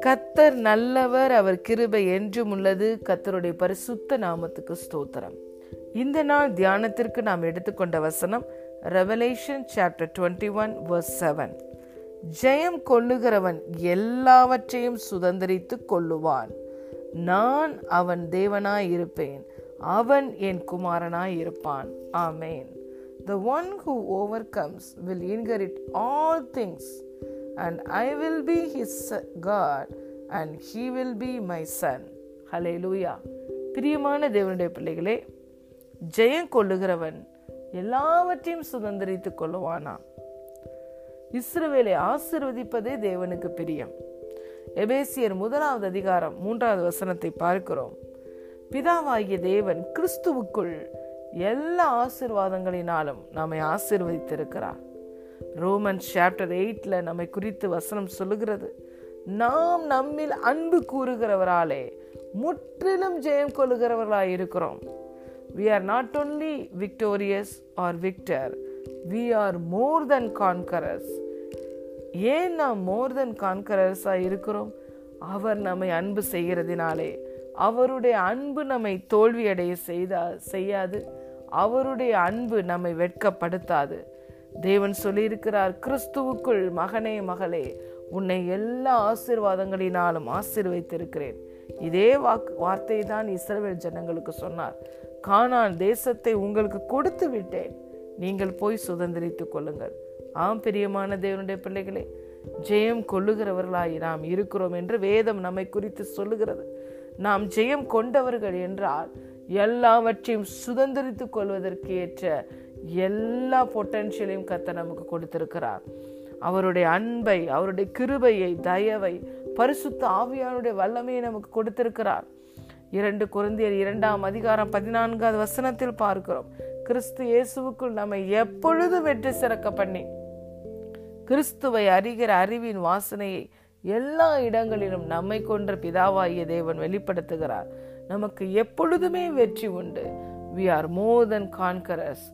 கத்தர் நல்லவர் அவர் கிருபை என்றும் உள்ளது. கத்தருடைய பரிசுத்த நாமத்துக்கு ஸ்தோத்திரம். இந்த நாள் தியானத்திற்கு நாம் எடுத்துக்கொண்ட வசனம் Revelation chapter twenty one verse seven ஜெயம் கொள்ளுகிறவன் எல்லாவற்றையும் சுதந்திரித்து கொள்ளுவான். நான் அவன் தேவனாய் இருப்பேன் அவன் என் குமாரனாய் இருப்பான் ஆமேன். The one who overcomes will inherit all things and I will be his God and he will be my son. ஹலேலூயா பிரியமான தேவனுடைய பிள்ளைகளே ஜெயம் கொள்ளுகிறவன் எல்லாவற்றையும் சுதந்திரித்துக் கொள்ளுவானா? இஸ்ரவேலை ஆசிர்வதிப்பதே தேவனுக்கு பிரியம். எபேசியர் முதலாவது அதிகாரம் மூன்றாவது வசனத்தை பார்க்கிறோம். பிதாவாகிய தேவன் கிறிஸ்துவுக்குள் எல்லா ஆசிர்வாதங்களினாலும் நம்மை ஆசிர்வதித்திருக்கிறார். ரோமன் சாப்டர் எயிட்ல நம்மை குறித்து வசனம் சொல்லுகிறது. நாம் நம்மில் அன்பு கூறுகிறவராலே முற்றிலும் ஜெயம் கொள்ளுகிறவர்களாக இருக்கிறோம். We are not only victorious or victor we are more than conquerors ஏன் நாம் மோர் தென் கான்கரர்ஸாக இருக்கிறோம்? அவர் நம்மை அன்பு செய்கிறதினாலே. அவருடைய அன்பு நம்மை தோல்வியடைய செய்தா செய்யாது. அவருடைய அன்பு நம்மை வெட்கப்படுத்தாது. தேவன் சொல்லியிருக்கிறார் கிறிஸ்துவுக்குள் மகனே மகளே உன்னை எல்லா ஆசீர்வாதங்களினாலும் ஆசீர்வைத்திருக்கிறேன். இதே வாக்கு வார்த்தையை தான் இஸ்ரவேல் ஜனங்களுக்கு சொன்னார். காணான் தேசத்தை உங்களுக்கு கொடுத்து விட்டேன். நீங்கள் போய் சுதந்திரித்துக் கொள்ளுங்கள். ஆம் பிரியமான தேவனுடைய பிள்ளைகளே ஜெயம் கொள்ளுகிறவர்களாய் நாம் இருக்கிறோம் என்று வேதம் நம்மை குறித்து சொல்லுகிறது. நாம் ஜெயம் கொண்டவர்கள் என்றால் எல்லாவற்றையும் சுதந்திரித்துக் கொள்வதற்கு ஏற்ற எல்லா பொட்டன்ஷியலையும் கத்த நமக்கு கொடுத்திருக்கிறார். அவருடைய அன்பை அவருடைய கிருபையை தயவை பரிசுத்த ஆவியானுடைய வல்லமையை நமக்கு கொடுத்திருக்கிறார். இரண்டு குழந்தையர் இரண்டாம் அதிகாரம் பதினான்காவது வசனத்தில் பார்க்கிறோம். கிறிஸ்து இயேசுவுக்குள் நம்மை எப்பொழுதும் வெற்றி சிறக்க பண்ணி கிறிஸ்துவை அறிகிற அறிவின் வாசனையை எல்லா இடங்களிலும் நம்மை கொன்ற பிதாவாகிய தேவன் வெளிப்படுத்துகிறார். நமக்கு எப்பொழுதுமே வெற்றி உண்டு. We are more than conquerors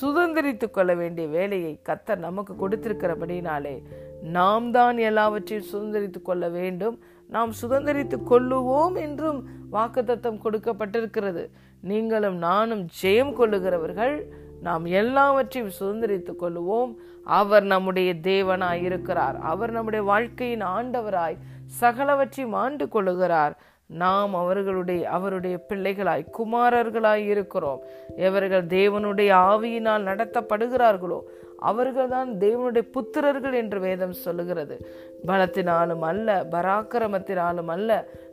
சுதந்திரித்து கொள்ள வேண்டிய வேலையை கத்தர் நமக்கு கொடுத்திருக்கிறபடினாலே நாம் தான் எல்லாவற்றையும் சுதந்திரித்து கொள்ள வேண்டும். நாம் சுதந்திரித்து கொள்ளுவோம் என்றும் வாக்குத்தத்தம் கொடுக்கப்பட்டிருக்கிறது. நீங்களும் நானும் ஜெயம் கொள்ளுகிறவர்கள். நாம் எல்லாவற்றையும் சுதந்திரித்துக் கொள்ளுவோம். அவர் நம்முடைய தேவனாய் இருக்கிறார் அவர் நம்முடைய வாழ்க்கையின் ஆண்டவராய் சகலவற்றையும் ஆண்டு கொள்ளுகிறார். நாம் அவர்களுடைய அவருடைய பிள்ளைகளாய் குமாரர்களாய் இருக்கிறோம். எவர்கள் தேவனுடைய ஆவியினால் நடத்தப்படுகிறார்களோ அவர்கள்தான் தேவனுடைய புத்திரர்கள் என்று வேதம் சொல்லுகிறது. பலத்தினாலும் அல்ல பராக்கிரமத்தினாலும் அல்ல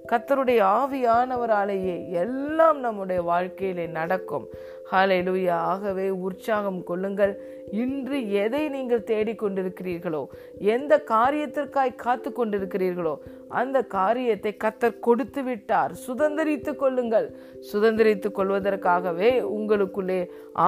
கத்தருடைய ஆவியானவராலேயே எல்லாம் நம்முடைய வாழ்க்கையிலே நடக்கும். ஹாலே லூயா ஆகவே உற்சாகம் கொள்ளுங்கள். இன்று எதை நீங்கள் தேடிக்கொண்டிருக்கிறீர்களோ எந்த காரியத்திற்காய் காத்து கொண்டிருக்கிறீர்களோ அந்த காரியத்தை கத்தர் கொடுத்து விட்டார். சுதந்திரித்துக் கொள்ளுங்கள். சுதந்திரித்துக் கொள்வதற்காகவே உங்களுக்குள்ளே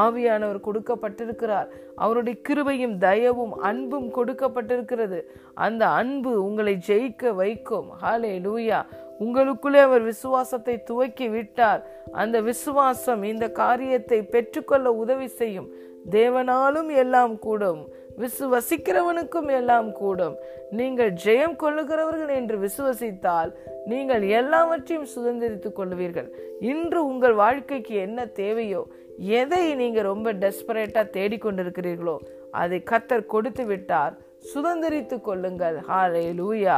ஆவியானவர் கொடுக்கப்பட்டிருக்கிறார். அவருடைய கிருபையும் தயவும் அன்பும் கொடுக்கப்பட்டிருக்கிறது. அந்த அன்பு உங்களை ஜெயிக்க வைக்கும். ஹாலே லூயா உங்களுக்குள்ளே அவர் விசுவாசத்தை துவக்கி விட்டார். அந்த விசுவாசம் இந்த காரியத்தை பெற்றுக்கொள்ள உதவி செய்யும். தேவனாலும் எல்லாம் கூடும். விசுவசிக்கிறவனுக்கும் எல்லாம் கூடும். நீங்கள் ஜெயம் கொள்ளுகிறவர்கள் என்று விசுவசித்தால் நீங்கள் எல்லாவற்றையும் சுதந்திரித்துக் கொள்வீர்கள். இன்று உங்கள் வாழ்க்கைக்கு என்ன தேவையோ எதை நீங்கள் ரொம்ப டெஸ்பரேட்டாக தேடிக்கொண்டிருக்கிறீர்களோ அதை கத்தர் கொடுத்து விட்டார். சுதந்திரித்து கொள்ளுங்கள். ஹாலே லூயா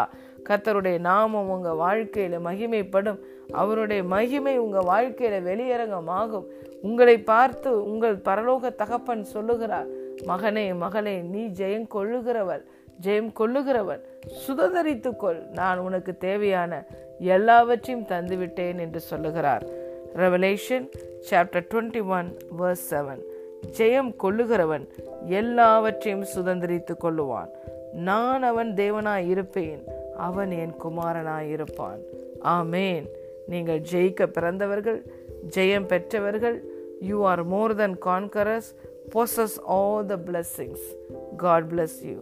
கத்தருடைய நாமம் உங்கள் வாழ்க்கையில் மகிமைப்படும். அவருடைய மகிமை உங்கள் வாழ்க்கையில் வெளியரங்கமாகும். உங்களை பார்த்து உங்கள் பரலோக தகப்பன் சொல்லுகிறார் மகனே மகளே நீ ஜெயம் கொள்ளுகிறவள் ஜெயம் கொள்ளுகிறவன் சுதந்திரித்துக்கொள் நான் உனக்கு தேவையான எல்லாவற்றையும் தந்துவிட்டேன் என்று சொல்லுகிறார். Revelation chapter twenty one verse seven ஜெயம் கொள்ளுகிறவன் எல்லாவற்றையும் சுதந்திரித்து கொள்ளுவான். நான் அவன் தேவனாய் இருப்பேன். அவன் என் குமாரனாயிருப்பான். ஆமேன். நீங்கள் ஜெயிக்க பிறந்தவர்கள் ஜெயம் பெற்றவர்கள் you are more than conquerors possess all the blessings God bless you